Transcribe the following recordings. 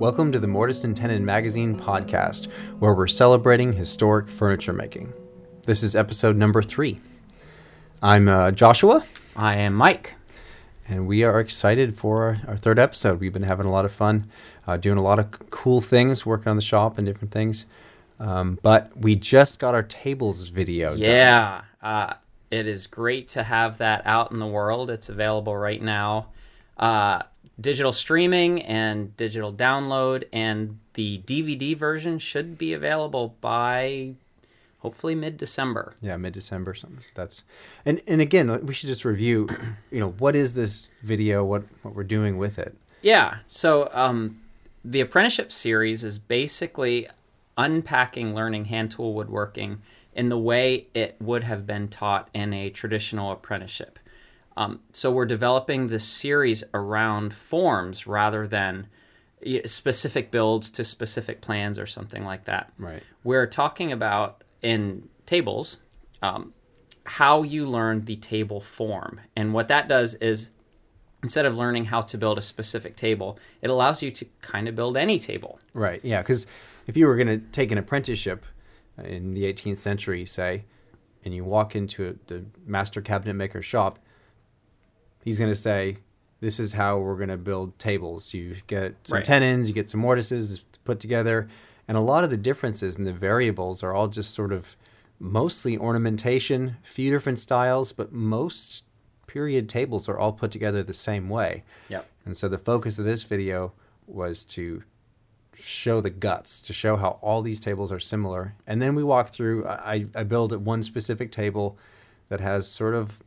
Welcome to the Mortise and Tenon Magazine podcast, where we're celebrating historic furniture making. This is episode number three. I'm uh, Joshua, I am Mike. and we are excited for our, our third episode. We've been having a lot of fun, uh, doing a lot of c- cool things, working on the shop and different things. Um, but we just got our tables video. done. Yeah, uh, it is great to have that out in the world. It's available right now. Digital streaming and digital download, and the DVD version should be available by hopefully mid December. Yeah, mid December something. That's and and again, we should just review. You know, what is this video? What what we're doing with it? Yeah. So um, the apprenticeship series is basically unpacking learning hand tool woodworking in the way it would have been taught in a traditional apprenticeship. Um, so we're developing this series around forms rather than specific builds to specific plans or something like that. Right. We're talking about in tables um, how you learn the table form. And what that does is instead of learning how to build a specific table, it allows you to kind of build any table. Right. Yeah. Because if you were going to take an apprenticeship uh, in the 18th century, say, and you walk into a, the master cabinet maker shop, he's going to say, "This is how we're going to build tables. You get some Right. tenons, you get some mortises put together, and a lot of the differences in the variables are all just sort of mostly ornamentation, few different styles, but most period tables are all put together the same way. Yep. And so the focus of this video was to show the guts, to show how all these tables are similar. And then we walk through, I, I build one specific table that has sort of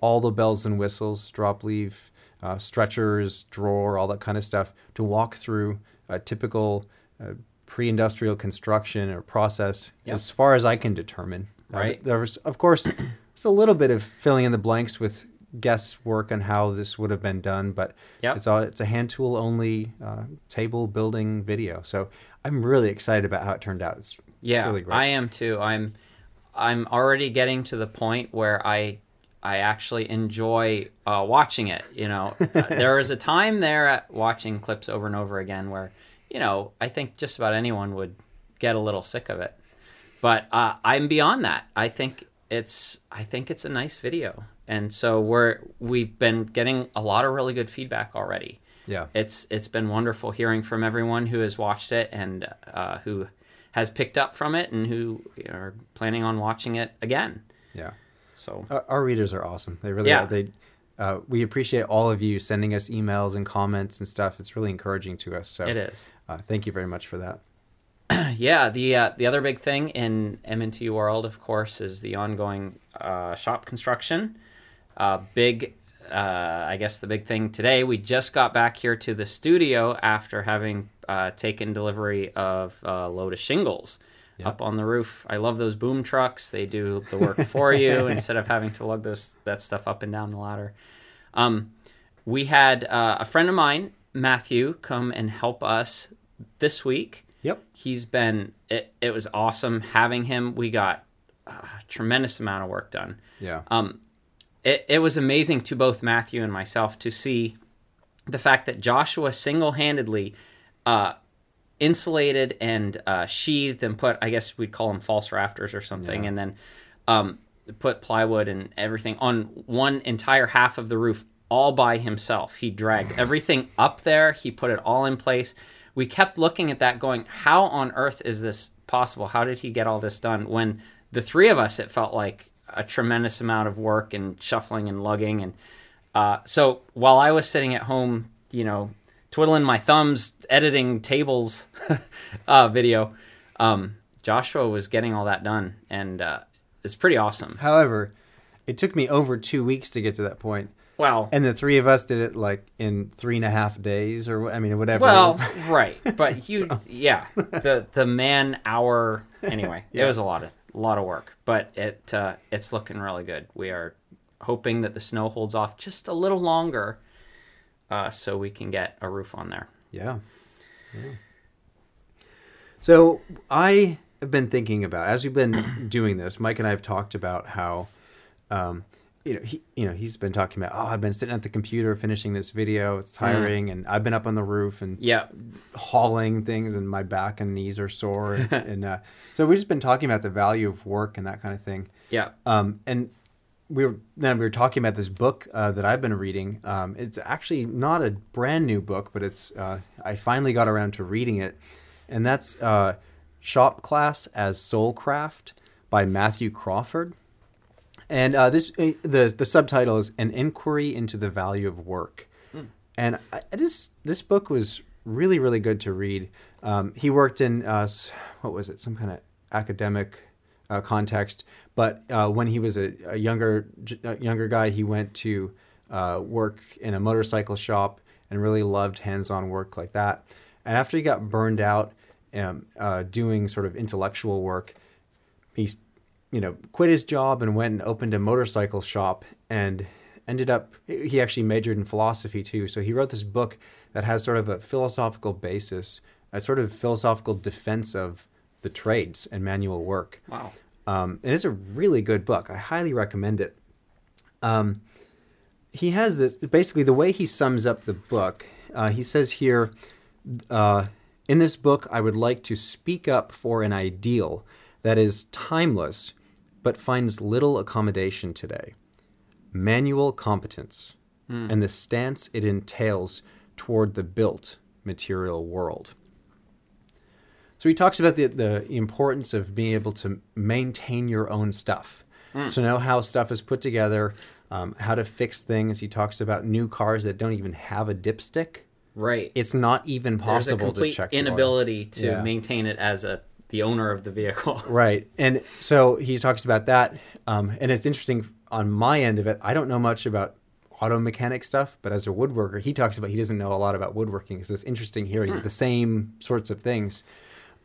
all the bells and whistles, drop leaf, uh, stretchers, drawer, all that kind of stuff, to walk through a typical uh, pre-industrial construction or process Yep. as far as I can determine. Uh, Right. there was, of course, there's a little bit of filling in the blanks with guesswork on how this would have been done, but Yep. it's all it's a hand tool only uh, table building video. So I'm really excited about how it turned out. It's, it's Yeah, really great. I am too. I'm I'm already getting to the point where I I actually enjoy uh, watching it. You know, uh, there was a time there at watching clips over and over again where you know I think just about anyone would get a little sick of it. But uh, I'm beyond that. I think it's I think it's a nice video, and so we're we've been getting a lot of really good feedback already yeah. it's it's been wonderful hearing from everyone who has watched it and uh, who has picked up from it and who are planning on watching it again. Yeah. So Our, our readers are awesome. They really Yeah. are. They, uh, we appreciate all of you sending us emails and comments and stuff. It's really encouraging to us. So it is. Uh, thank you very much for that. Yeah, the uh, the other big thing in M&T World, of course, is the ongoing uh, shop construction. Uh, big, uh, I guess the big thing today. We just got back here to the studio after having uh, taken delivery of a load of shingles up on the roof. I love those boom trucks. They do the work for you instead of having to lug those that stuff up and down the ladder. Um, we had uh, a friend of mine, Matthew, come and help us this week Yep. he's been it, it was awesome having him we got a tremendous amount of work done Yeah. um, it, it was amazing to both matthew and myself to see the fact that joshua single-handedly uh, insulated and uh, sheathed and put i guess we'd call them false rafters or something and then um, put plywood and everything on one entire half of the roof all by himself. He dragged everything up there. He put it all in place. We kept looking at that going how on earth is this possible? How did he get all this done? When the three of us it felt like a tremendous amount of work and shuffling and lugging and uh, so while i was sitting at home you know twiddling my thumbs editing tables uh, video. Um, joshua was getting all that done and uh, it's pretty awesome. However, it took me over two weeks to get to that point, well and the three of us did it like in three and a half days, or I mean, whatever. it well right but you yeah the the man hour anyway. It was a lot of a lot of work but it uh, it's looking really good. We are hoping that the snow holds off just a little longer uh, so we can get a roof on there Yeah. yeah. So I have been thinking about as we've been doing this. Mike and I have talked about how um, you know, he, you know, he's been talking about, oh, I've been sitting at the computer finishing this video. It's tiring, and I've been up on the roof and Yeah. hauling things, and my back and knees are sore. And, and uh, so we've just been talking about the value of work and that kind of thing. Yeah. Um, and we were then we were talking about this book uh, that I've been reading. Um, it's actually not a brand new book, but it's uh, I finally got around to reading it, and that's uh, Shop Class as Soulcraft by Matthew Crawford. And uh, this uh, the the subtitle is an inquiry into the value of work, and I, I just this book was really really good to read. Um, he worked in uh, what was it some kind of academic uh, context, but uh, when he was a, a younger uh, younger guy, he went to uh, work in a motorcycle shop and really loved hands-on work like that. And after he got burned out um, uh, doing sort of intellectual work, he you know quit his job and went and opened a motorcycle shop and ended up he actually majored in philosophy too so he wrote this book that has sort of a philosophical basis a sort of philosophical defense of the trades and manual work. Wow. um, and it's a really good book. I highly recommend it. Um, he has this basically the way he sums up the book uh, he says here uh, in this book i would like to speak up for an ideal that is timeless but finds little accommodation today. Manual competence and the stance it entails toward the built material world so he talks about the, the importance of being able to maintain your own stuff, to know how stuff is put together, um, how to fix things. He talks about new cars that don't even have a dipstick. Right. It's not even possible to check inability to Yeah. maintain it as a the owner of the vehicle. Right. And so he talks about that. Um, and it's interesting on my end of it. I don't know much about auto mechanic stuff, but as a woodworker, he talks about he doesn't know a lot about woodworking. So it's interesting hearing the same sorts of things.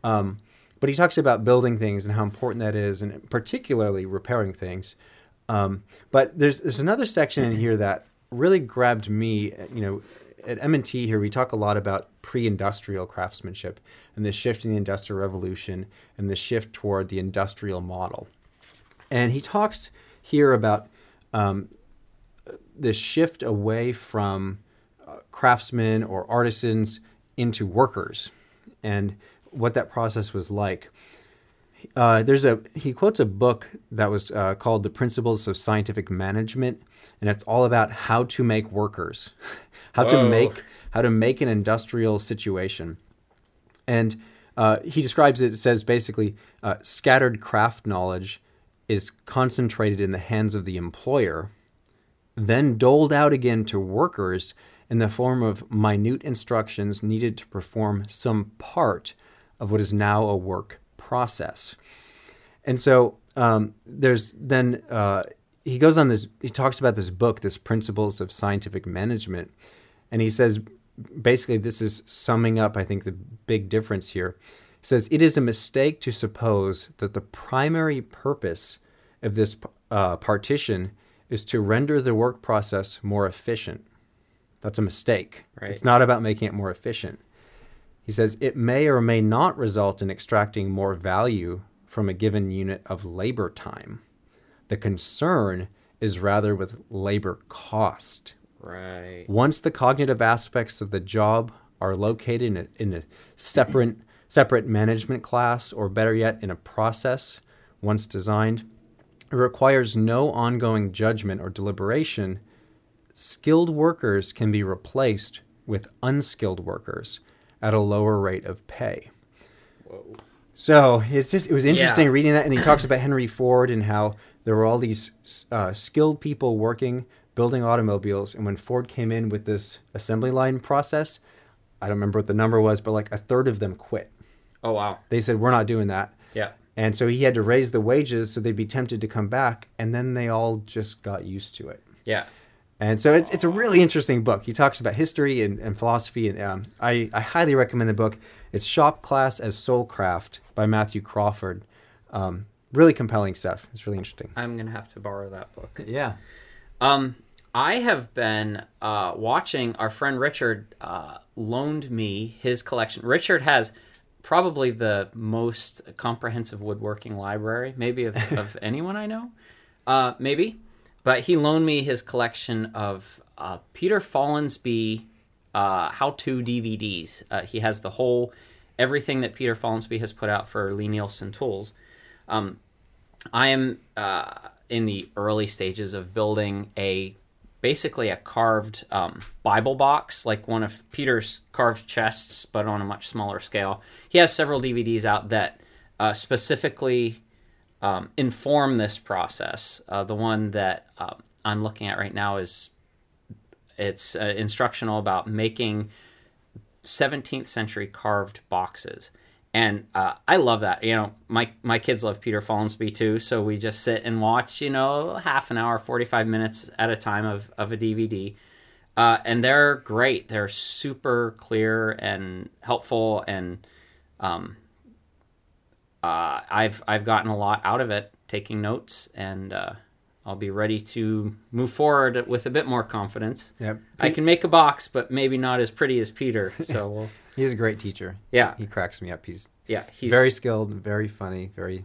Um, but he talks about building things and how important that is, and particularly repairing things. Um, but there's there's another section in here that really grabbed me. You know, at M&T here we talk a lot about pre-industrial craftsmanship and the shift in the industrial revolution and the shift toward the industrial model. And he talks here about um, the shift away from uh, craftsmen or artisans into workers and what that process was like. Uh, there's a he quotes a book that was uh, called "The Principles of Scientific Management," and it's all about how to make workers, how to make how to make an industrial situation. And uh, he describes it. It says basically, uh, scattered craft knowledge is concentrated in the hands of the employer, then doled out again to workers in the form of minute instructions needed to perform some part of what is now a work process. And so um, there's then uh, he goes on this. He talks about this book, this Principles of Scientific Management, and he says basically this is summing up. I think the big difference here. He says it is a mistake to suppose that the primary purpose of this uh, partition is to render the work process more efficient. That's a mistake. Right. It's not about making it more efficient. He says it may or may not result in extracting more value from a given unit of labor time. The concern is rather with labor cost. Right. Once the cognitive aspects of the job are located in a, in a separate separate management class, or better yet, in a process once designed, it requires no ongoing judgment or deliberation. Skilled workers can be replaced with unskilled workers at a lower rate of pay. Whoa. So it's just it was interesting Yeah. reading that, and he talks about Henry Ford and how there were all these uh, skilled people working building automobiles, and when Ford came in with this assembly line process, I don't remember what the number was, but like a third of them quit. Oh wow. They said we're not doing that, Yeah. and so he had to raise the wages so they'd be tempted to come back, and then they all just got used to it. Yeah. And so it's, it's a really interesting book. He talks about history and, and philosophy, and um, I, I highly recommend the book. It's Shop Class as Soulcraft by Matthew Crawford. Um, really compelling stuff. It's really interesting. I'm gonna have to borrow that book. Yeah. Um, I have been uh, watching our friend Richard uh, loaned me his collection. Richard has probably the most comprehensive woodworking library, maybe of, of anyone I know. Uh, maybe. But he loaned me his collection of uh, Peter Follansbee uh, how-to DVDs. Uh, he has the whole everything that Peter Follansbee has put out for Lie-Nielsen Tools. Um, I am uh, in the early stages of building a basically a carved um, Bible box, like one of Peter's carved chests, but on a much smaller scale. He has several DVDs out that uh, specifically um, inform this process. Uh, the one that um, I'm looking at right now is it's uh, instructional about making 17th century carved boxes. And uh, I love that. You know, my my kids love Peter Follansbee too, so we just sit and watch. You know, half an hour, forty five minutes at a time of of a DVD, uh, and they're great. They're super clear and helpful, and um, uh, I've I've gotten a lot out of it, taking notes, and uh, I'll be ready to move forward with a bit more confidence. Yep. I can make a box, but maybe not as pretty as Peter. So we'll, He's a great teacher. yeah, He cracks me up. He's yeah, he's very skilled, very funny, very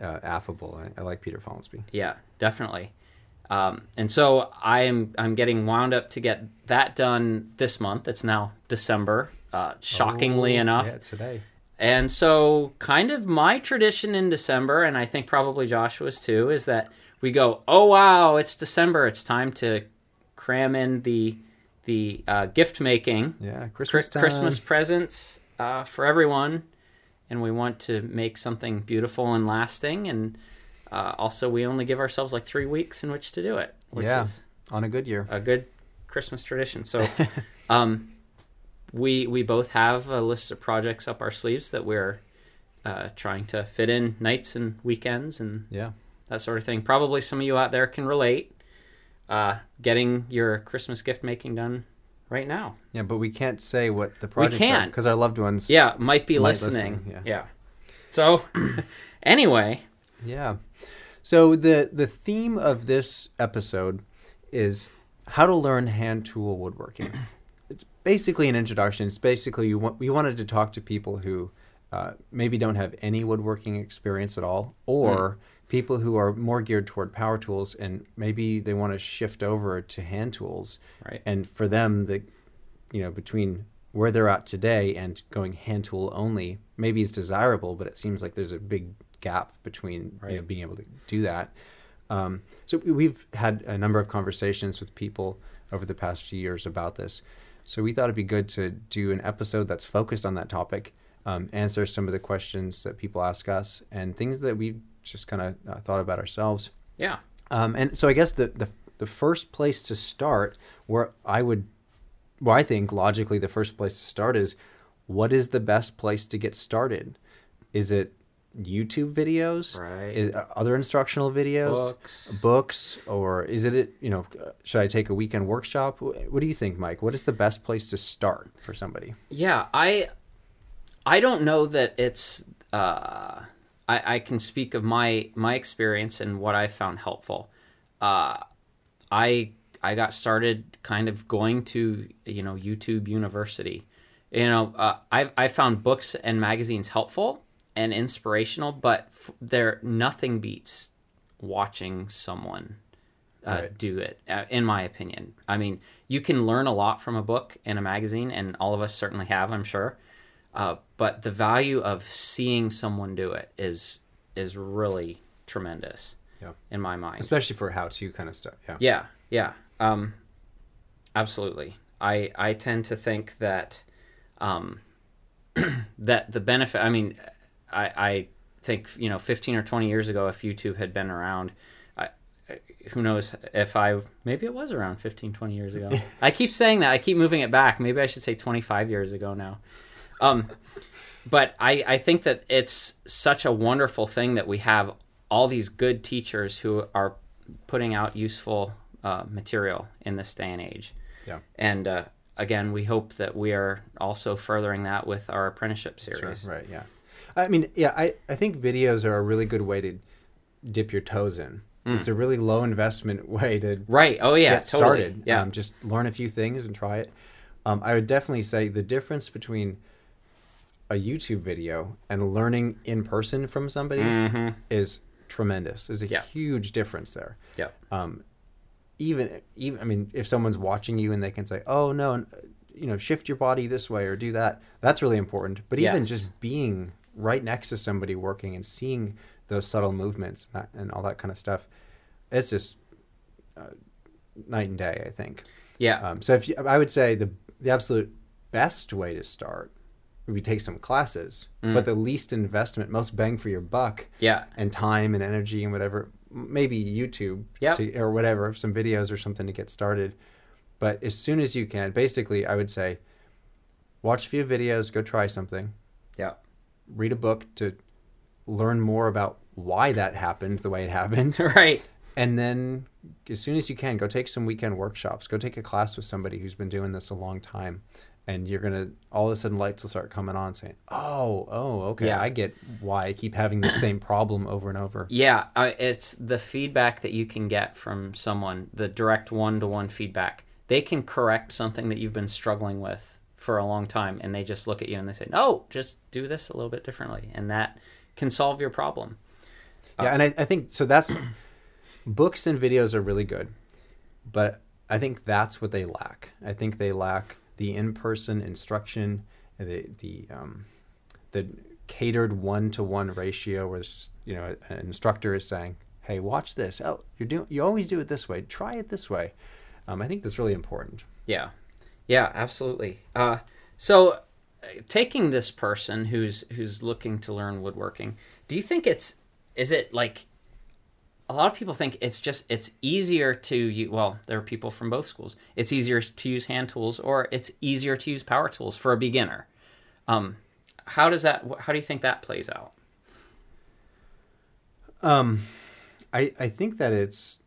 uh, affable. I, I like Peter Follansbee. Yeah, definitely. Um, and so I'm I'm getting wound up to get that done this month. It's now December, uh, shockingly Oh, enough. Yeah, today. And so, kind of my tradition in December, and I think probably Joshua's too, is that we go, "Oh wow, it's December! It's time to cram in the the uh, gift making, Yeah, Christmas. Christmas presents uh, for everyone, and we want to make something beautiful and lasting. And uh, also, we only give ourselves like three weeks in which to do it, which Yeah. is on a good year. a good Christmas tradition. So, um, we we both have a list of projects up our sleeves that we're uh, trying to fit in nights and weekends and Yeah. that sort of thing. Probably some of you out there can relate. Uh, getting your Christmas gift making done right now. Yeah, but we can't say what the project. We can't. because our loved ones. Yeah, might be Might listening. listen, yeah. yeah. So, anyway, Yeah. So the the theme of this episode is how to learn hand tool woodworking. Basically an introduction. It's basically we, want, we wanted to talk to people who uh, maybe don't have any woodworking experience at all, or people who are more geared toward power tools and maybe they want to shift over to hand tools. Right. And for them, the you know between where they're at today and going hand tool only maybe is desirable, but it seems like there's a big gap between you know, being able to do that. Um, so we've had a number of conversations with people over the past few years about this. So we thought it'd be good to do an episode that's focused on that topic, um, answer some of the questions that people ask us, and things that we've just kind of uh, thought about ourselves. yeah, Um, and so I guess the, the the first place to start, where I would, well, I think logically the first place to start is, what is the best place to get started? Is it YouTube videos? Right. Is, are other instructional videos? Books. Books, or is it it? You know, uh, should I take a weekend workshop? What do you think, Mike? What is the best place to start for somebody? Yeah, I I don't know that it's uh I, I can speak of my my experience and what I found helpful. Uh I I got started kind of going to, you know, YouTube University. You know, uh, I I found books and magazines helpful and inspirational, but f- there nothing beats watching someone uh, Right. do it, uh, in my opinion. I mean, you can learn a lot from a book and a magazine, and all of us certainly have, I'm sure. Uh, but the value of seeing someone do it is is really tremendous Yeah. in my mind. Especially for how to kind of stuff. Yeah. Yeah, yeah, um, absolutely. I I tend to think that um, that the benefit. I mean, I I think you know, fifteen or twenty years ago, if YouTube had been around, I, who knows if I maybe it was around 15, 20 years ago. I keep saying that. I keep moving it back. Maybe I should say twenty five years ago now. Um, but I, I think that it's such a wonderful thing that we have all these good teachers who are putting out useful uh, material in this day and age. Yeah. And uh, again, we hope that we are also furthering that with our apprenticeship Sure, series. right, yeah. I mean, yeah, I, I think videos are a really good way to dip your toes in. It's a really low investment way to Right. Oh yeah. get totally. started. Yeah. Um, just learn a few things and try it. Um, I would definitely say the difference between a YouTube video and learning in person from somebody Mhm. is tremendous. There's a Yeah. huge difference there. Yeah. Um, even even I mean, if someone's watching you and they can say, "Oh no," you know, shift your body this way or do that. That's really important. But even Yes. just being right next to somebody working and seeing those subtle movements and all that kind of stuff, it's just uh, night and day. I think. Yeah. Um, so if you, I would say the the absolute best way to start would be take some classes, Mm. but the least investment, most bang for your buck, yeah. and time and energy and whatever. Maybe YouTube to, or whatever, some videos or something to get started. But as soon as you can, basically, I would say, watch a few videos, go try something, Yeah. Read a book to learn more about why that happened the way it happened, right. and then as soon as you can, go take some weekend workshops. Go take a class with somebody who's been doing this a long time, and you're gonna all of a sudden lights will start coming on, saying, "Oh, oh, okay, Yeah. I get why I keep having the same problem over and over." Yeah, uh, it's the feedback that you can get from someone, the direct one to one feedback. They can correct something that you've been struggling with for a long time, and they just look at you and they say, No, just do this a little bit differently. And that can solve your problem. Yeah, and I, I think so. That's books and videos are really good, but I think that's what they lack. I think they lack the in-person instruction, the the um, the catered one-to-one ratio, where you know an instructor is saying, "Hey, watch this. Oh, you're doing. You always do it this way. Try it this way." Um, I think that's really important. Yeah, yeah, absolutely. Uh, so, uh, taking this person who's who's looking to learn woodworking, do you think it's is it like a lot of people think it's just it's easier to use, well there are people from both schools it's easier to use hand tools or it's easier to use power tools for a beginner um how does that how do you think that plays out Um, I I think that it's.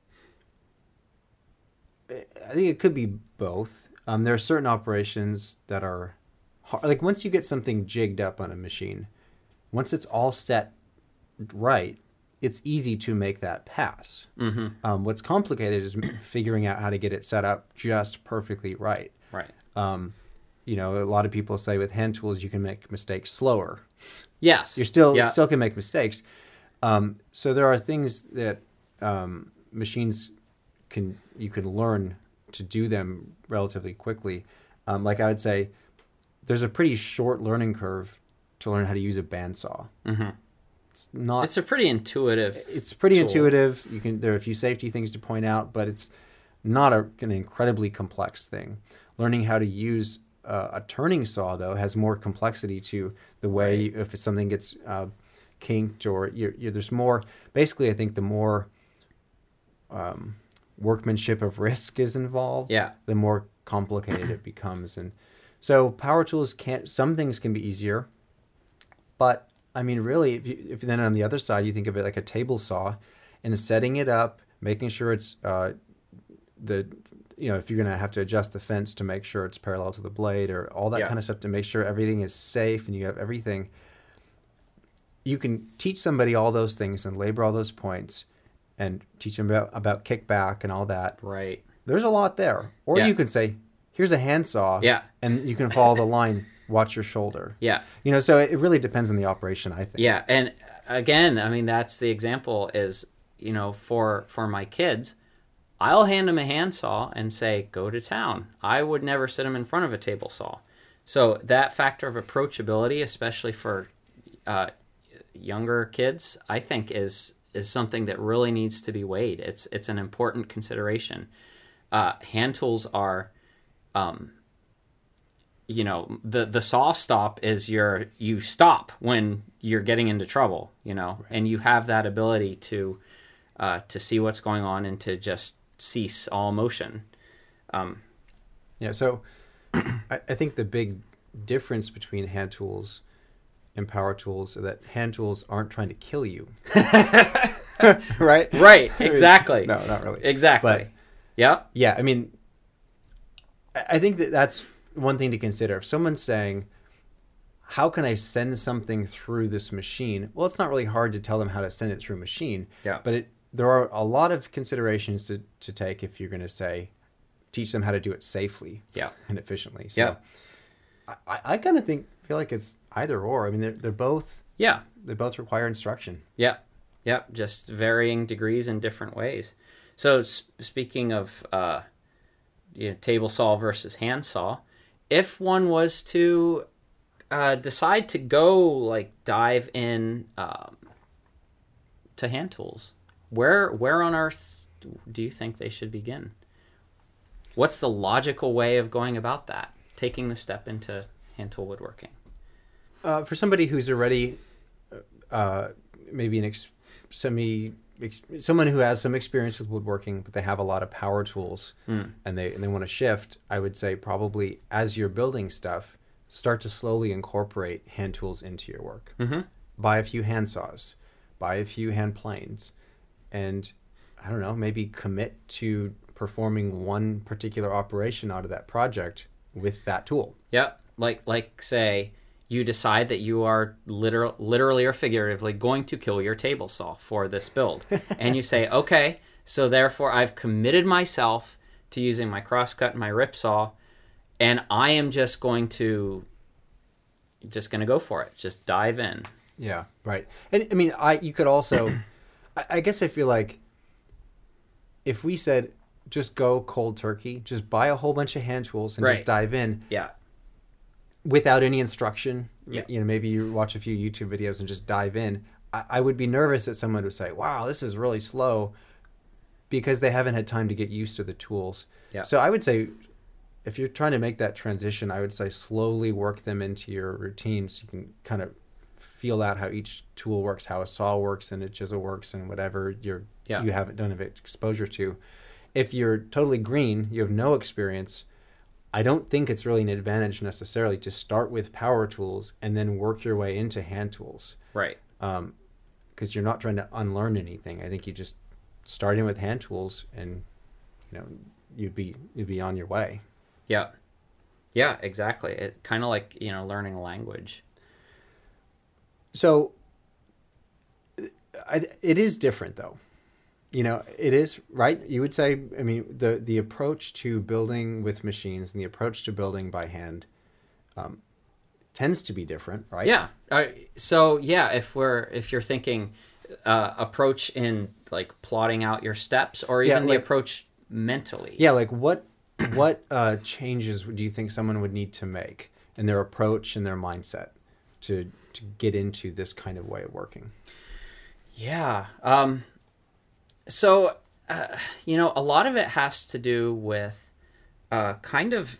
I think it could be both. Um, there are certain operations that are, hard, like once you get something jigged up on a machine, once it's all set right, it's easy to make that pass. mm-hmm Um, what's complicated is figuring out how to get it set up just perfectly right. right Um, you know, a lot of people say with hand tools you can make mistakes slower. yes You still yeah still can make mistakes. Um, so there are things that um, machines can you can learn to do them relatively quickly. Um, like I would say, there's a pretty short learning curve to learn how to use a bandsaw. Mhm. It's not. it's a pretty intuitive it's pretty tool. intuitive. You can there are a few safety things to point out, but it's not a, an incredibly complex thing. Learning how to use uh, a turning saw though has more complexity to the way Right. you, if something gets uh, kinked or you you there's more. Basically, I think the more um, workmanship of risk is involved, Yeah. the more complicated it becomes. And so power tools can't. Some things can be easier, but I mean, really, if, you, if then on the other side you think of it like a table saw, and setting it up, making sure it's uh, the you know if you're gonna have to adjust the fence to make sure it's parallel to the blade or all that Yeah. kind of stuff to make sure everything is safe and you have everything. You can teach somebody all those things and labor all those points, and teach them about about kickback and all that. right There's a lot there. Or Yeah. you can say, here's a handsaw. Yeah. And you can follow the line, watch your shoulder. yeah You know, so it really depends on the operation, I think. Yeah, and again, I mean that's the example is you know for for my kids, I'll hand them a handsaw and say go to town. I would never sit them in front of a table saw. So that factor of approachability, especially for uh, younger kids, I think is is something that really needs to be weighed. It's it's an important consideration. Uh, hand tools are um, you know the the saw stop is your you stop when you're getting into trouble you know and you have that ability to uh, to see what's going on and to just cease all motion um, Yeah. So I, I think the big difference between hand tools and power tools is that hand tools aren't trying to kill you. right? right exactly No, not really. exactly But- yep Yeah, I mean, I I think that that's one thing to consider. If someone's saying, "How can I send something through this machine?" Well, it's not really hard to tell them how to send it through a machine. Yeah. But it, there are a lot of considerations to, to take if you're going to say, teach them how to do it safely yeah and efficiently. So Yeah. I, I, I kind of think feel like it's either or. I mean, they're, they're both yeah they both require instruction. Yep. Yep. Just varying degrees in different ways. So s- speaking of uh, you know, table saw versus hand saw, if one was to uh, decide to go like dive in um, to hand tools, where where on earth do you think they should begin? What's the logical way of going about that? Taking the step into hand tool woodworking. Uh, for somebody who's already uh, maybe an ex- semi ex- someone who has some experience with woodworking, but they have a lot of power tools and they and they want to shift, I would say probably as you're building stuff, start to slowly incorporate hand tools into your work. Mhm. Buy a few hand saws, buy a few hand planes, and I don't know, maybe commit to performing one particular operation out of that project with that tool. Yep. Like like say you decide that you are literal, literally or figuratively going to kill your table saw for this build, and you say, okay, so therefore I've committed myself to using my crosscut and my rip saw, and I am just going to just going to go for it. Just dive in. Yeah, right. And I mean, I you could also, I, I guess I feel like if we said just go cold turkey, just buy a whole bunch of hand tools and Right. just dive in Yeah. Without any instruction. Yeah. You know, maybe you watch a few YouTube videos and just dive in. I, I would be nervous that someone would say, "Wow, this is really slow," because they haven't had time to get used to the tools. Yeah. So I would say. If you're trying to make that transition, I would say slowly work them into your routine so you can kind of feel out how each tool works, how a saw works and a chisel works, and whatever you're Yeah. you haven't done of exposure to. If you're totally green, you have no experience. I don't think it's really an advantage necessarily to start with power tools and then work your way into hand tools Right. Um, because you're not trying to unlearn anything. I think you just start in with hand tools and you know you'd be you'd be on your way. Yeah. Yeah, exactly. It kind of like, you know, learning a language. So I, it is different though. You know, it is right. You would say, I mean, the the approach to building with machines and the approach to building by hand um, tends to be different, right? Yeah. Uh, so yeah, if we're if you're thinking uh, approach in like plotting out your steps, or Yeah, even the approach mentally. Yeah. Like what what uh, changes do you think someone would need to make in their approach and their mindset to to get into this kind of way of working? Yeah. Um, so, uh, you know, a lot of it has to do with uh, kind of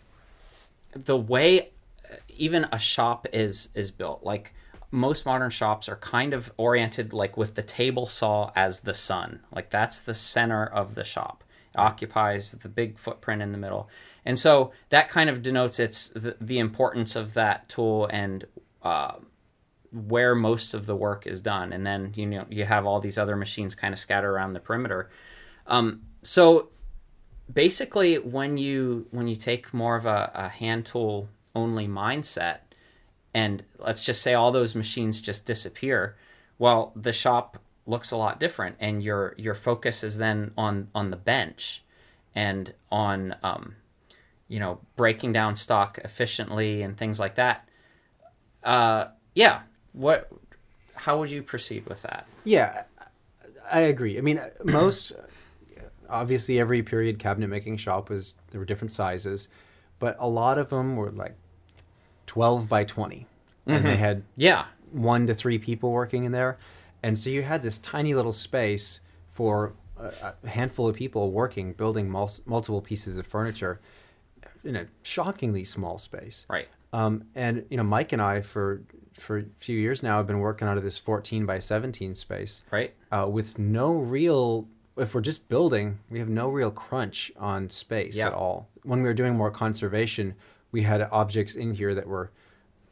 the way uh, even a shop is is built. Like most modern shops are kind of oriented like with the table saw as the sun. Like that's the center of the shop. It occupies the big footprint in the middle. And so that kind of denotes its the, the importance of that tool and uh, where most of the work is done. And then you know you have all these other machines kind of scattered around the perimeter. Um, so basically when you when you take more of a, a hand tool only mindset and let's just say all those machines just disappear well the shop looks a lot different and your your focus is then on on the bench and on um, you know breaking down stock efficiently and things like that. Uh, yeah what how would you proceed with that? Yeah, I agree. I mean, most obviously every period cabinet making shop was there were different sizes, but a lot of them were like twelve by 20 and they mm-hmm. had yeah. one to three people working in there, and so you had this tiny little space for a, a handful of people working, building mul- multiple pieces of furniture in a shockingly small space. right Um, and you know, Mike and I for for a few years now have been working out of this 14 by 17 space right uh, with no real. If we're just building, we have no real crunch on space Yeah. at all. When we were doing more conservation, we had objects in here that were,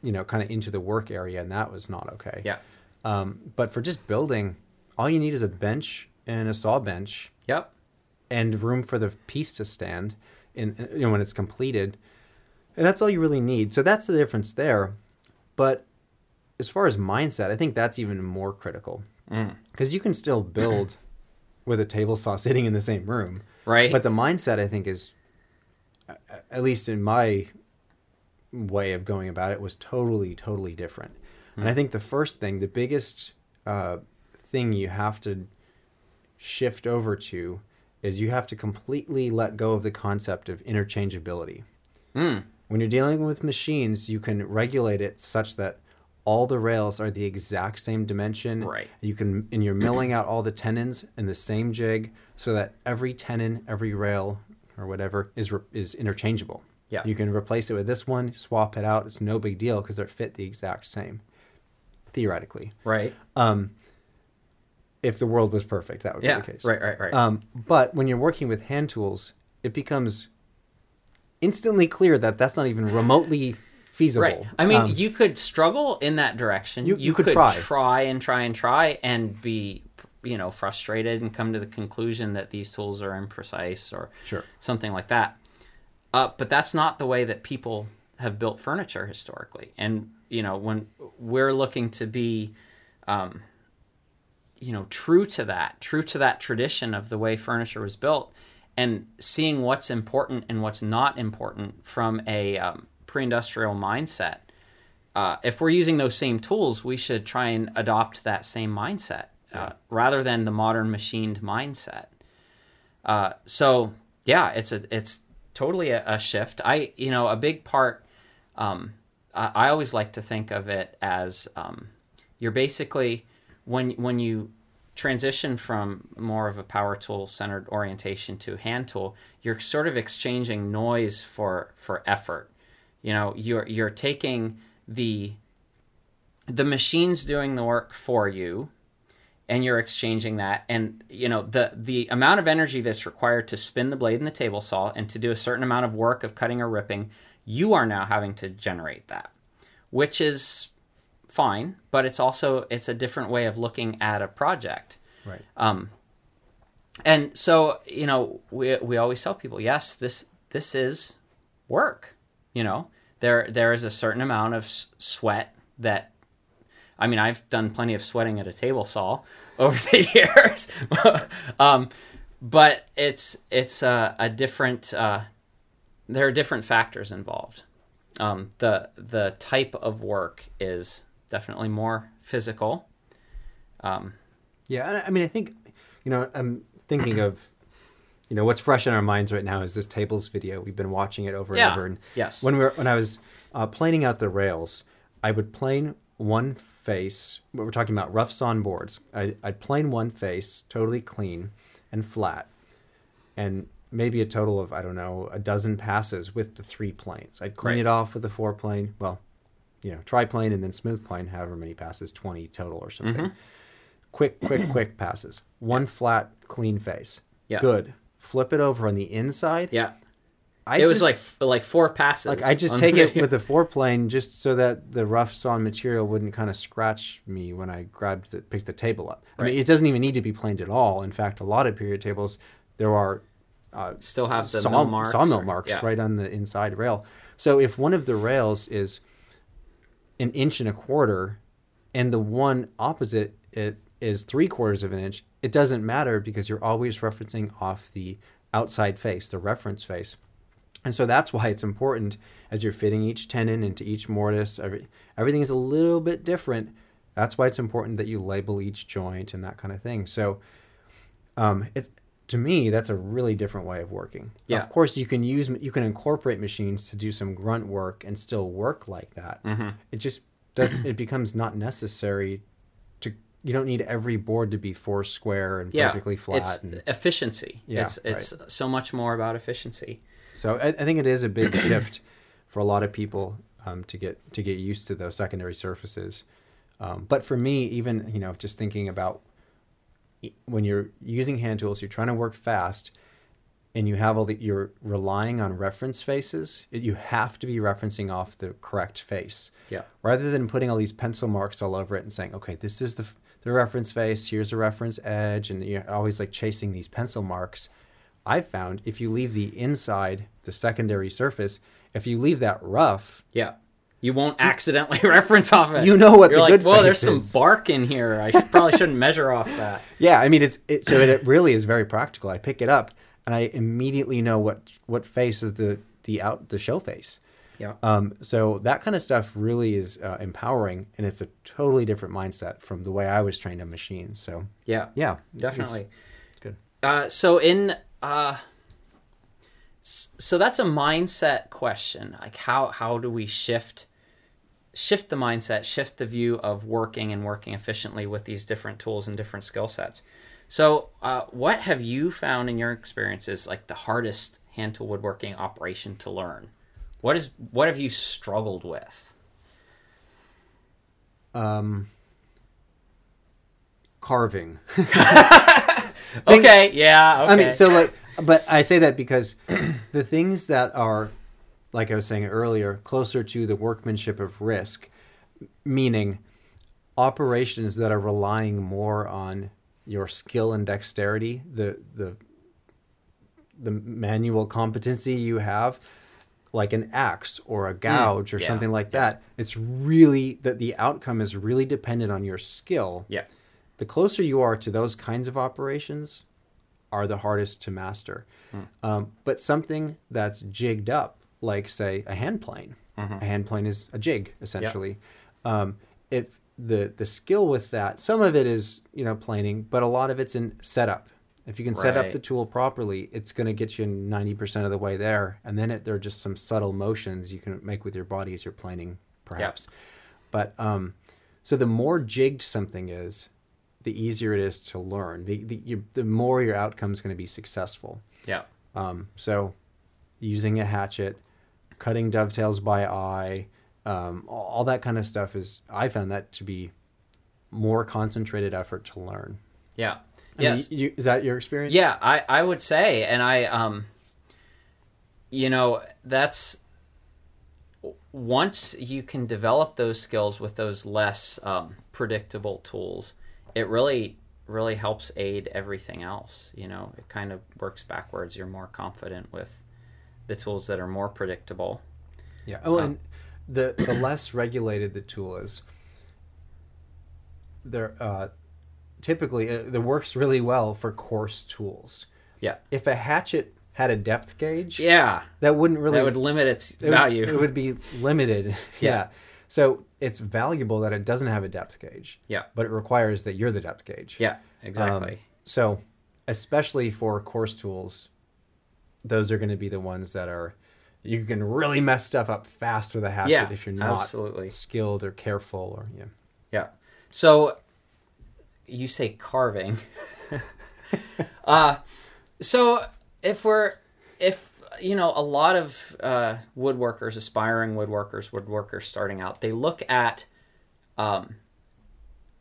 you know, kind of into the work area, and that was not okay. yeah Um, but for just building, all you need is a bench and a saw bench yep and room for the piece to stand in you know when it's completed and that's all you really need. So that's the difference there. But as far as mindset i think that's even more critical. Mm. because you can still build with a table saw sitting in the same room. Right. But the mindset i think is at least in my way of going about it was totally totally different. And i think the first thing the biggest uh, thing you have to shift over to is you have to completely let go of the concept of interchangeability. Mm. When you're dealing with machines, you can regulate it such that all the rails are the exact same dimension. Right. You can and you're milling out all the tenons in the same jig so that every tenon, every rail or whatever is re- is interchangeable. Yeah. You can replace it with this one, swap it out. It's no big deal because they're fit the exact same. Theoretically. Right. Um if the world was perfect, that would Yeah. be the case. Right. Right. Right. Um, but when you're working with hand tools, it becomes instantly clear that that's not even remotely feasible. Right. I mean, Um, you could struggle in that direction. You- you could try. and try and try and be, you know, frustrated and come to the conclusion that these tools are imprecise or Sure. something like that. Uh, but that's not the way that people have built furniture historically. And you know, when we're looking to be, um, you know, true to that, true to that tradition of the way furniture was built, and seeing what's important and what's not important from a um, pre-industrial mindset. Uh, if we're using those same tools, we should try and adopt that same mindset uh, rather than the modern machined mindset. Uh, so yeah, it's a it's totally a, a shift. I you know a big part. Um, I, I always like to think of it as um, you're basically when when you transition from more of a power tool centered orientation to hand tool, you're sort of exchanging noise for for effort. You know, you're you're taking the the machine's doing the work for you and you're exchanging that and you know the the amount of energy that's required to spin the blade in the table saw and to do a certain amount of work of cutting or ripping you are now having to generate that which is fine but it's also it's a different way of looking at a project. Right. um, and so you know we we always tell people yes this this is work you know? There there is a certain amount of s- sweat that I mean I've done plenty of sweating at a table saw over the years. Um, but it's it's a, a different uh, there are different factors involved. Um, the the type of work is definitely more physical um, Yeah, I- I mean, I think, you know, I'm thinking of, you know, what's fresh in our minds right now is this tables video. We've been watching it over Yeah. and over. And Yes. when we were when I was uh, planing out the rails, I would plane one face. What we're talking about rough sawn boards. I, I'd plane one face totally clean and flat, and maybe a total of I don't know a dozen passes with the three planes. I'd clean Right. it off with the fore plane. Well, you know, try plane and then smooth plane, however many passes, twenty total or something Mm-hmm. quick, quick, quick passes. One flat, clean face. Yeah. Good. Flip it over on the inside. yeah I it was like like four passes. like I just take it with the foreplane just so that the rough sawn material wouldn't kind of scratch me when I grabbed the picked the table up. I mean, it doesn't even need to be planed at all. In fact, a lot of period tables there are uh, still have the saw, mill marks sawmill or- marks yeah. right on the inside rail. So if one of the rails is an inch and a quarter, and the one opposite it is three quarters of an inch, it doesn't matter because you're always referencing off the outside face, the reference face. And so that's why it's important as you're fitting each tenon into each mortise. Every, everything is a little bit different. That's why it's important that you label each joint and that kind of thing. So, um, it's to me that's a really different way of working. Yeah. Of course, you can use you can incorporate machines to do some grunt work and still work like that. Mm-hmm. It just doesn't it becomes not necessary to. You don't need every board to be four square and yeah, perfectly flat. It's and, efficiency. Yeah, it's it's so much more about efficiency. So I, I think it is a big shift for a lot of people um, to get to get used to those secondary surfaces. Um, but for me, even you know, just thinking about when you're using hand tools, you're trying to work fast, and you have all the you're relying on reference faces. It, you have to be referencing off the correct face Yeah. rather than putting all these pencil marks all over it and saying, okay, this is the the reference face. Here's a reference edge, and you're always like chasing these pencil marks. I've found if you leave the inside, the secondary surface, if you leave that rough, Yeah. You won't accidentally reference off it. You know what You're the like, good Whoa, there's face some bark in here. I should, probably shouldn't measure off that. yeah, I mean it's it, so it really is very practical. I pick it up and I immediately know what what face is the the out the show face. Yeah. Um, so that kind of stuff really is uh, empowering, and it's a totally different mindset from the way I was trained on machines. So Yeah. yeah, Definitely. good. Uh, so in uh, so that's a mindset question. Like how how do we shift shift the mindset, shift the view of working and working efficiently with these different tools and different skill sets. So, uh, what have you found in your experiences like the hardest hand tool woodworking operation to learn? What is what have you struggled with? Um, carving. okay, yeah. Okay. I mean, so like, but I say that because the things that are, like I was saying earlier, closer to the workmanship of risk, meaning operations that are relying more on your skill and dexterity, the the the manual competency you have, like an axe or a gouge or yeah, something like that. It's really that the outcome is really dependent on your skill. Yeah. the closer you are to those kinds of operations are the hardest to master. Um, but something that's jigged up like say a hand plane. A hand plane is a jig essentially. Um, if the the skill with that some of it is you know planing but a lot of it's in setup. If you can set up the tool properly it's going to get you 90% of the way there and then it, there are just some subtle motions you can make with your body as you're planing perhaps. But um, so the more jigged something is, the easier it is to learn. The the, you, the more your outcome is going to be successful. Yeah. Um, so using a hatchet, cutting dovetails by eye, um, all, all that kind of stuff is I found that to be more concentrated effort to learn. Yeah. I mean, Yes. you- is that your experience? Yeah, I, I would say, and I, um, you know, that's once you can develop those skills with those less um, predictable tools, it really, really helps aid everything else. You know, it kind of works backwards. You're more confident with the tools that are more predictable. Yeah. Oh, and the the less regulated the tool is, there uh, typically it, it works really well for coarse tools. Yeah. If a hatchet had a depth gauge, Yeah, that wouldn't really that would limit its it would- value. It would be limited. yeah. So it's valuable that it doesn't have a depth gauge. Yeah. But it requires that you're the depth gauge. yeah, Um, exactly. so, especially for coarse tools, those are going to be the ones that are you can really mess stuff up fast with a hatchet Yeah, if you're not absolutely. skilled or careful or yeah. Yeah. So you say carving. uh so if we're if you know a lot of uh, woodworkers, aspiring woodworkers, woodworkers starting out, they look at um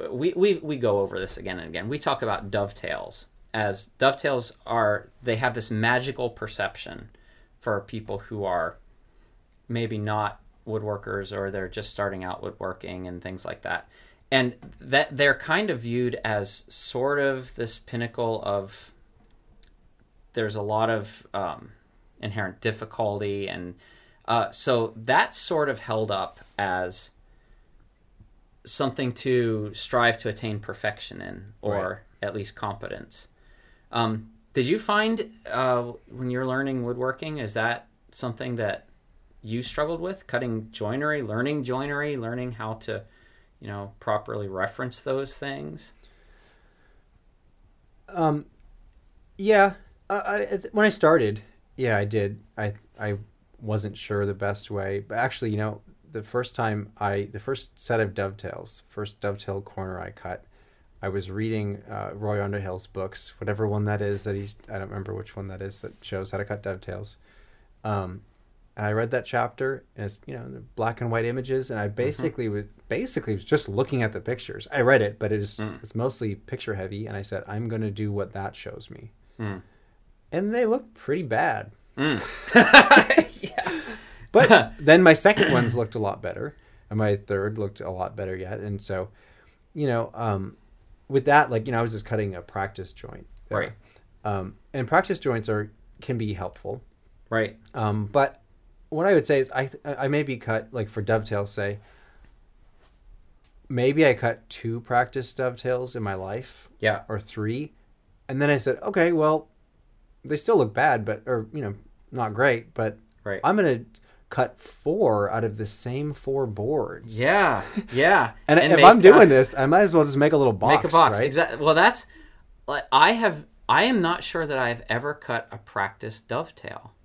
we, we we go over this again and again. We talk about dovetails as dovetails are they have this magical perception for people who are maybe not woodworkers or they're just starting out woodworking and things like that. And that they're kind of viewed as sort of this pinnacle of there's a lot of um, inherent difficulty and uh, so that's sort of held up as something to strive to attain perfection in or Right. at least competence um, did you find uh, when you're learning woodworking is that something that you struggled with cutting joinery learning joinery learning how to you know properly reference those things Um, yeah, I, I, when I started, yeah, I did. I I wasn't sure the best way, but actually, you know, the first time I, the first set of dovetails, first dovetail corner I cut, I was reading uh, Roy Underhill's books, whatever one that is that he's, I don't remember which one that is that shows how to cut dovetails. Um, and I read that chapter, and it's you know black and white images, and I basically was basically was just looking at the pictures. I read it, but it is it's mostly picture heavy, and I said I'm going to do what that shows me, Mm. and they look pretty bad. yeah But then my second ones looked a lot better, and my third looked a lot better yet. And so, you know, um, with that, like you know, I was just cutting a practice joint, there. Right. Um, and practice joints are can be helpful, right. Um, but what I would say is I I maybe cut like for dovetails, say maybe I cut two practice dovetails in my life yeah. or three, and then I said, okay, well, they still look bad, but or you know, not great, but right. I'm gonna cut four out of the same four boards. yeah yeah And, if make, I'm doing uh, this, I might as well just make a little box. make a box right? exactly well that's like i have I am not sure that I've ever cut a practice dovetail.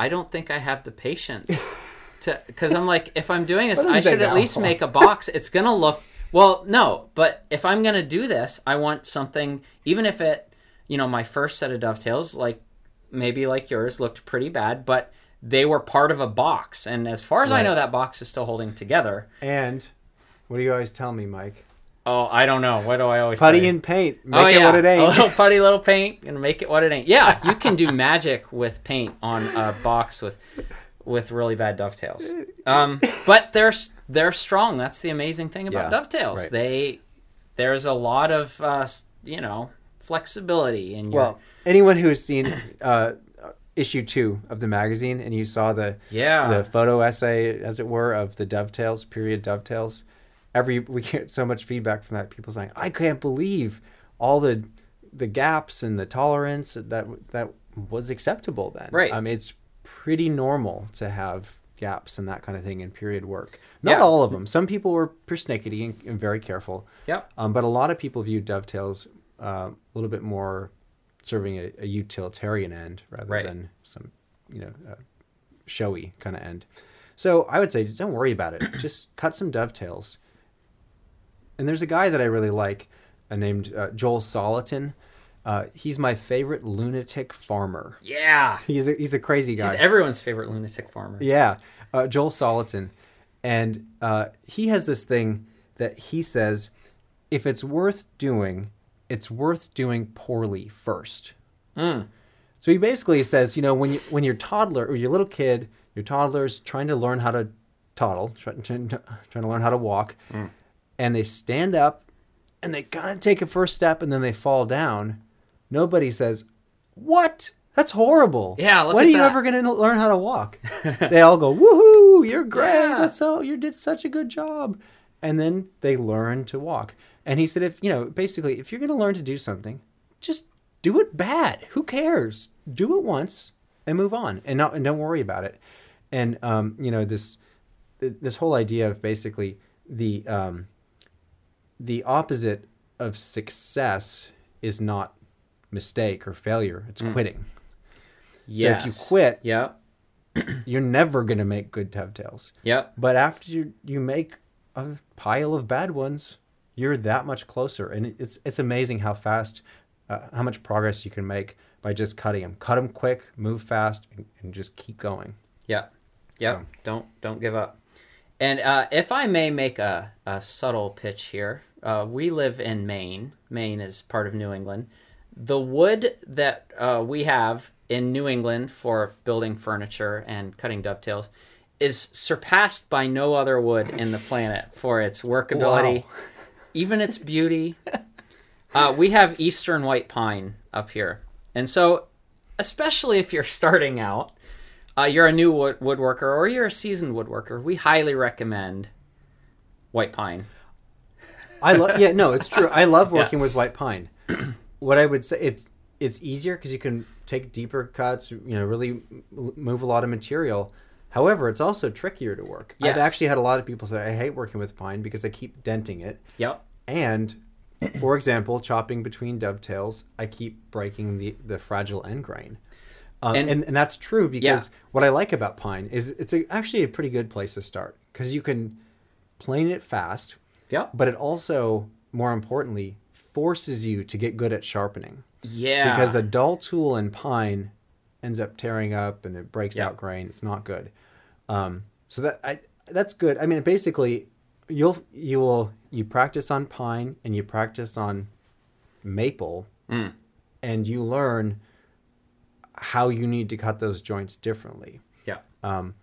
I don't think I have the patience to because I'm like, if I'm doing this, I should at least make a box. It's gonna look well. No, but if I'm gonna do this, I want something. Even if it, you know, my first set of dovetails, like maybe like yours, looked pretty bad, but they were part of a box, and as far as I know, that box is still holding together. And what do you always tell me, Mike? Oh, I don't know. What do I always Putty say? and paint. Make oh it yeah, what it a little putty, little paint, and make it what it ain't. Yeah, you can do magic with paint on a box with with really bad dovetails. Um, but they're they're strong. That's the amazing thing about Yeah, dovetails. right. They there's a lot of uh, you know flexibility in your Well, anyone who's seen uh, issue two of the magazine and you saw the yeah the photo essay, as it were, of the dovetails, period dovetails, every we get so much feedback from that. People saying, "I can't believe all the the gaps and the tolerance that that was acceptable then." Right. Mean, it's pretty normal to have gaps and that kind of thing in period work. Not Yeah. all of them. Some people were persnickety and, and very careful. Yeah. Um, but a lot of people view dovetails uh, a little bit more serving a, a utilitarian end rather Right. than some, you know, uh, showy kind of end. So I would say don't worry about it. Just cut some dovetails. And there's a guy that I really like uh, named uh, Joel Salatin. Uh, he's my favorite lunatic farmer. yeah. He's a, he's a crazy guy. He's everyone's favorite lunatic farmer. Yeah, uh, Joel Salatin, and uh, he has this thing that he says, if it's worth doing, it's worth doing poorly first. Mm. So he basically says, you know, when you when your toddler or your little kid, your toddler's trying to learn how to toddle, trying, trying, trying to learn how to walk, and they stand up, and they kind of take a first step, and then they fall down. Nobody says, "What? That's horrible." Yeah, look when are you that. ever going to learn how to walk? they all go, "Woohoo! You're great. Yeah. That's so you did such a good job." And then they learn to walk. And he said, if you know, basically, if you're going to learn to do something, just do it bad. Who cares? Do it once and move on, and not and don't worry about it. And um, you know this this whole idea of basically the um, the opposite of success is not mistake or failure. It's quitting. Yes. So if you quit, Yep. you're never going to make good dovetails. Yep. But after you, you make a pile of bad ones, you're that much closer, and it's it's amazing how fast, uh, how much progress you can make by just cutting them. Cut them quick, move fast, and, and just keep going. Yep. Yep. So- Don't don't give up. And uh, if I may make a, a subtle pitch here, uh, we live in Maine. Maine is part of New England. The wood that uh, we have in New England for building furniture and cutting dovetails is surpassed by no other wood in the planet for its workability, Wow. Even its beauty. Uh, we have eastern white pine up here, and so especially if you're starting out, uh, you're a new wood- woodworker or you're a seasoned woodworker, we highly recommend white pine. I love. yeah, no, it's true. I love working with white pine. what I would say it's it's easier because you can take deeper cuts. You know, really move a lot of material. However, it's also trickier to work. Yes. I've actually had a lot of people say I hate working with pine because I keep denting it. Yep. And for example, chopping between dovetails, I keep breaking the, the fragile end grain. Um, And- and, and, that's true because what I like about pine is it's a, actually a pretty good place to start because you can plane it fast, Yep. but it also, more importantly, forces you to get good at sharpening Yeah. because a dull tool in pine ends up tearing up and it breaks Yeah. out grain. It's not good. Um, so that I that's good. I mean, basically, you'll you will you practice on pine and you practice on maple, Mm. and you learn how you need to cut those joints differently. yeah. Um,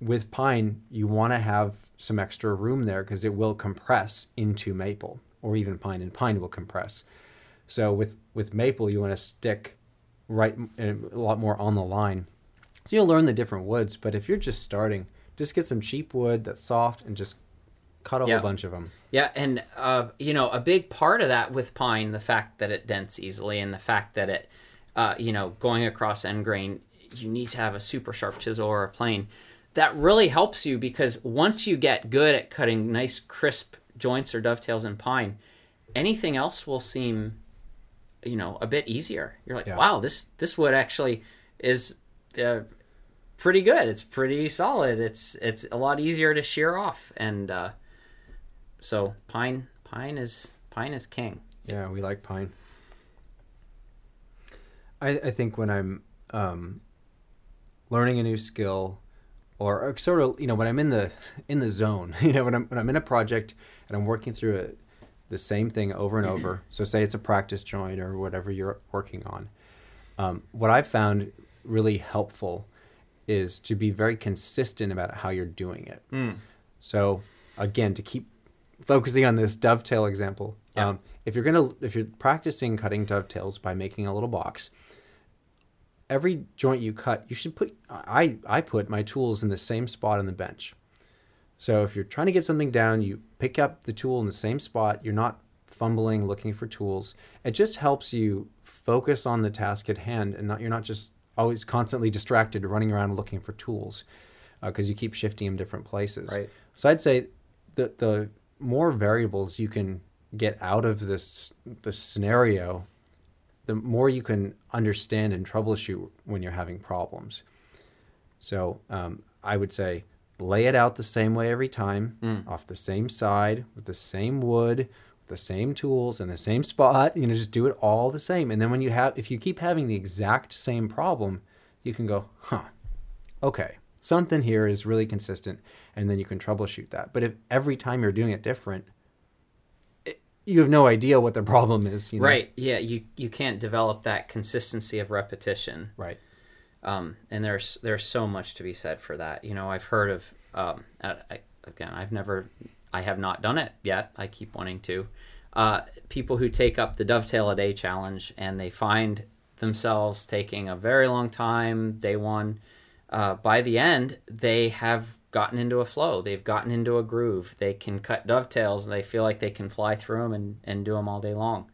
with pine, you want to have some extra room there because it will compress into maple, or even pine, and pine will compress. So with with maple, you want to stick right a lot more on the line. So you'll learn the different woods. But if you're just starting, just get some cheap wood that's soft and just cut a Yeah. whole bunch of them. Yeah, and uh, you know, a big part of that with pine, the fact that it dents easily, and the fact that it, uh, you know, going across end grain, you need to have a super sharp chisel or a plane. That really helps you because once you get good at cutting nice, crisp joints or dovetails in pine, anything else will seem you know a bit easier. You're like, Yeah. wow, this this wood actually is uh, pretty good. It's pretty solid. It's it's a lot easier to shear off, and uh, so pine pine is pine is king. Yeah, we like pine. I, I think when I'm um, learning a new skill, or, or sort of, you know, when I'm in the in the zone, you know, when I'm when I'm in a project and I'm working through it, the same thing over and over. So, say it's a practice joint or whatever you're working on. Um, what I've found really helpful is to be very consistent about how you're doing it. So, again, to keep focusing on this dovetail example, Yeah. um, if you're gonna if you're practicing cutting dovetails by making a little box, every joint you cut, you should put. I I put my tools in the same spot on the bench. So if you're trying to get something down, you pick up the tool in the same spot. You're not fumbling looking for tools. It just helps you focus on the task at hand, and not you're not just always constantly distracted running around looking for tools because you keep shifting them different places. Right. So I'd say the the more variables you can get out of this the scenario, the more you can understand and troubleshoot when you're having problems. So um, I would say lay it out the same way every time, off the same side, with the same wood, with the same tools, in the same spot. You know, just do it all the same. And then when you have, if you keep having the exact same problem, you can go, huh, okay, something here is really consistent, and then you can troubleshoot that. But if every time you're doing it different, it, you have no idea what the problem is. You know? Right. Yeah. You you can't develop that consistency of repetition. Right. Um, and there's there's so much to be said for that. You know, I've heard of um, I, I, again, I've never, I have not done it yet. I keep wanting to. Uh, people who take up the dovetail a day challenge and they find themselves taking a very long time. Day one, uh, by the end, they have gotten into a flow. They've gotten into a groove. They can cut dovetails. And they feel like they can fly through them and, and do them all day long.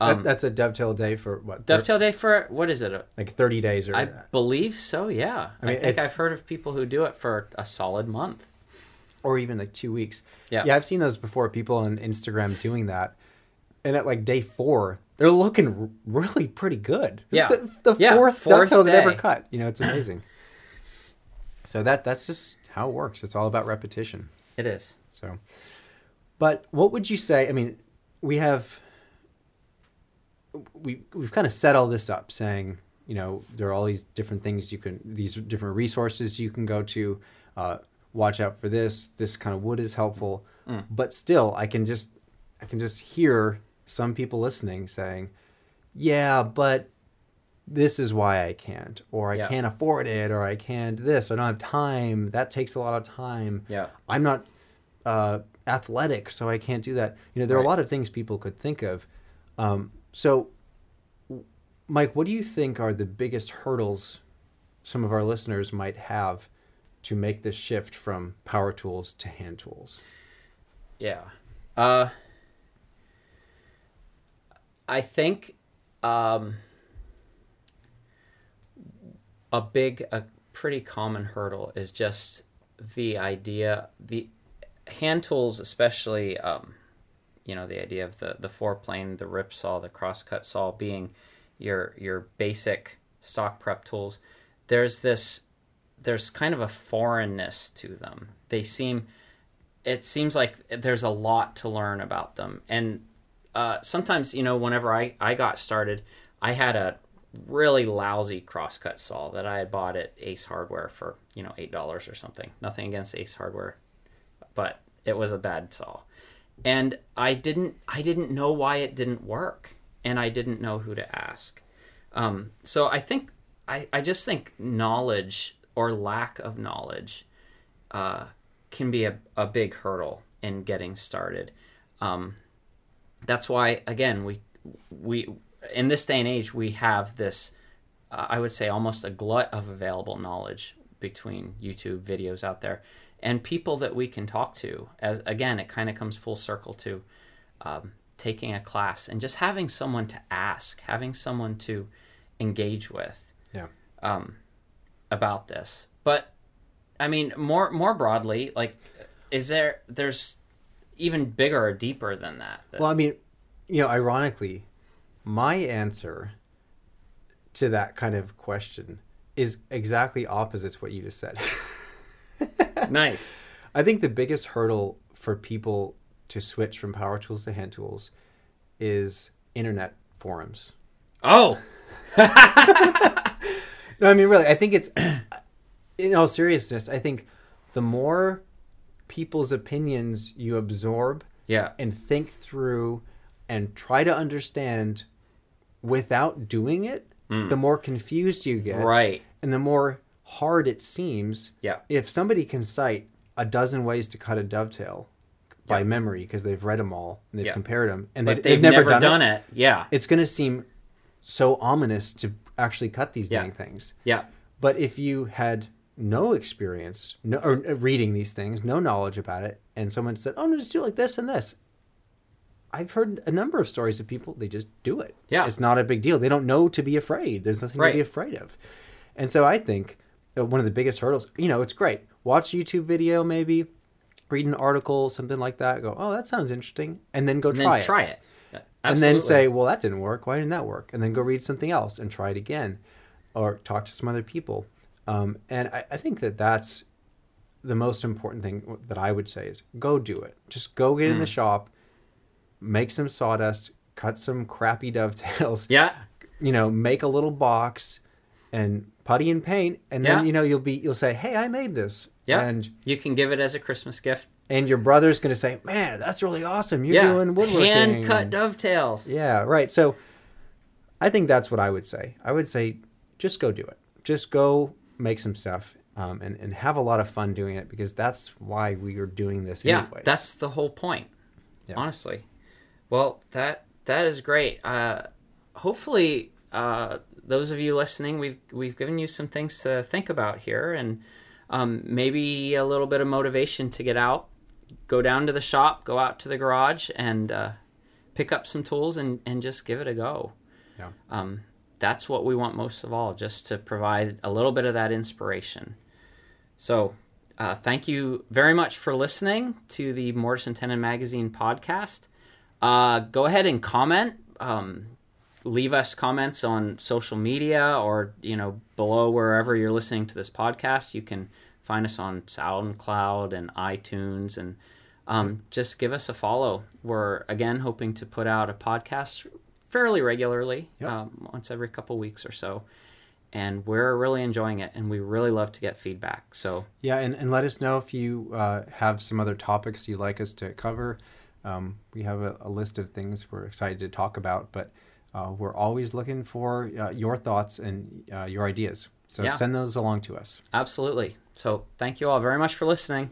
That, that's a dovetail day for what? Dovetail day for what is it? Like 30 days or I believe so. Yeah, I, mean, think it's- I've heard of people who do it for a solid month. or even like two weeks. Yeah. yeah, I've seen those before. People on Instagram doing that, and at like day four, they're looking r- really pretty good. This Yeah. the, the Yeah, fourth, fourth dovetail they've ever cut. You know, it's amazing. so that that's just how it works. It's all about repetition. It is. So, but what would you say? I mean, we have we we've kind of set all this up, saying you know there are all these different things you can, these different resources you can go to. Uh, watch out for this. This kind of wood is helpful, but still, I can just I can just hear some people listening saying, "Yeah, but." This is why I can't, or I Yeah. can't afford it, or I can't do this, I don't have time. That takes a lot of time. Yeah. I'm not uh, athletic, so I can't do that. You know, there are a lot of things people could think of. Um, so, Mike, what do you think are the biggest hurdles some of our listeners might have to make this shift from power tools to hand tools? Yeah. Uh, I think um, a big, a pretty common hurdle is just the idea the hand tools, especially. Um, you know the idea of the the fore plane, the rip saw, the crosscut saw being your your basic stock prep tools. There's this there's kind of a foreignness to them. They seem it seems like there's a lot to learn about them. And uh, sometimes, you know, whenever I, I got started, I had a really lousy crosscut saw that I had bought at Ace Hardware for, you know, $8 or something. Nothing against Ace Hardware, but it was a bad saw. And I didn't I didn't know why it didn't work and I didn't know who to ask. Um, so I think I, I just think knowledge or lack of knowledge uh, can be a, a big hurdle in getting started. Um, that's why again we we in this day and age we have this uh, I would say almost a glut of available knowledge between YouTube videos out there and people that we can talk to. As again, it kind of comes full circle to um, taking a class and just having someone to ask, having someone to engage with Yeah. um, about this. But I mean, more more broadly, like, is there there's even bigger or deeper than that? Well, I mean, you know, ironically, My answer to that kind of question is exactly opposite to what you just said. nice. I think the biggest hurdle for people to switch from power tools to hand tools is internet forums. Oh, No, I mean really, I think it's in all seriousness, I think the more people's opinions you absorb yeah. and think through and try to understand without doing it, the more confused you get. Right. And the more hard it seems. Yeah. If somebody can cite a dozen ways to cut a dovetail by Yeah. memory because they've read them all and they've Yeah. compared them and they, they've, never, done, it. Yeah. it's going to seem so ominous to actually cut these Yeah. dang things. Yeah. But if you had no experience, no or uh, reading these things, no knowledge about it, and someone said, "Oh, no, just do it like this and this," I've heard a number of stories of people they just do it. Yeah. it's not a big deal. They don't know to be afraid. There's nothing Right. to be afraid of. And so I think one of the biggest hurdles, you know, it's great. Watch a YouTube video, maybe read an article, something like that. Go, oh, that sounds interesting, and then go And try then it try it. Yeah, and then say, well, that didn't work. Why didn't that work? And then go read something else and try it again, or talk to some other people. Um, and I, I think that that's the most important thing that I would say is go do it. Just go get in Mm. the shop, make some sawdust, cut some crappy dovetails. Yeah. You know, make a little box, and putty and paint, and then Yeah. you know you'll be you'll say, hey, I made this. Yeah. And You can give it as a Christmas gift. and your brother's gonna say, man, that's really awesome. You're yeah. doing woodworking. Hand cut dovetails. Yeah, right. So I think that's what I would say. I would say just go do it. Just go make some stuff um, and, and have a lot of fun doing it because that's why we are doing this Yeah. anyways. That's the whole point. Yeah. Honestly. Well, that that is great. Uh, hopefully, uh, those of you listening, we've we've given you some things to think about here, and um, maybe a little bit of motivation to get out, go down to the shop, go out to the garage, and uh, pick up some tools and and just give it a go. Yeah. Um, that's what we want most of all, just to provide a little bit of that inspiration. So, uh, thank you very much for listening to the Mortise and Tenon Magazine podcast. Uh, go ahead and comment. Um, leave us comments on social media or you know below wherever you're listening to this podcast. You can find us on SoundCloud and iTunes, and um, just give us a follow. We're again hoping to put out a podcast fairly regularly, Yep. um, once every couple weeks or so. And we're really enjoying it, and we really love to get feedback. So yeah, and, and let us know if you uh, have some other topics you'd like us to cover. Um, we have a, a, list of things we're excited to talk about, but uh, we're always looking for uh, your thoughts and uh, your ideas. So yeah. send those along to us. Absolutely. So thank you all very much for listening.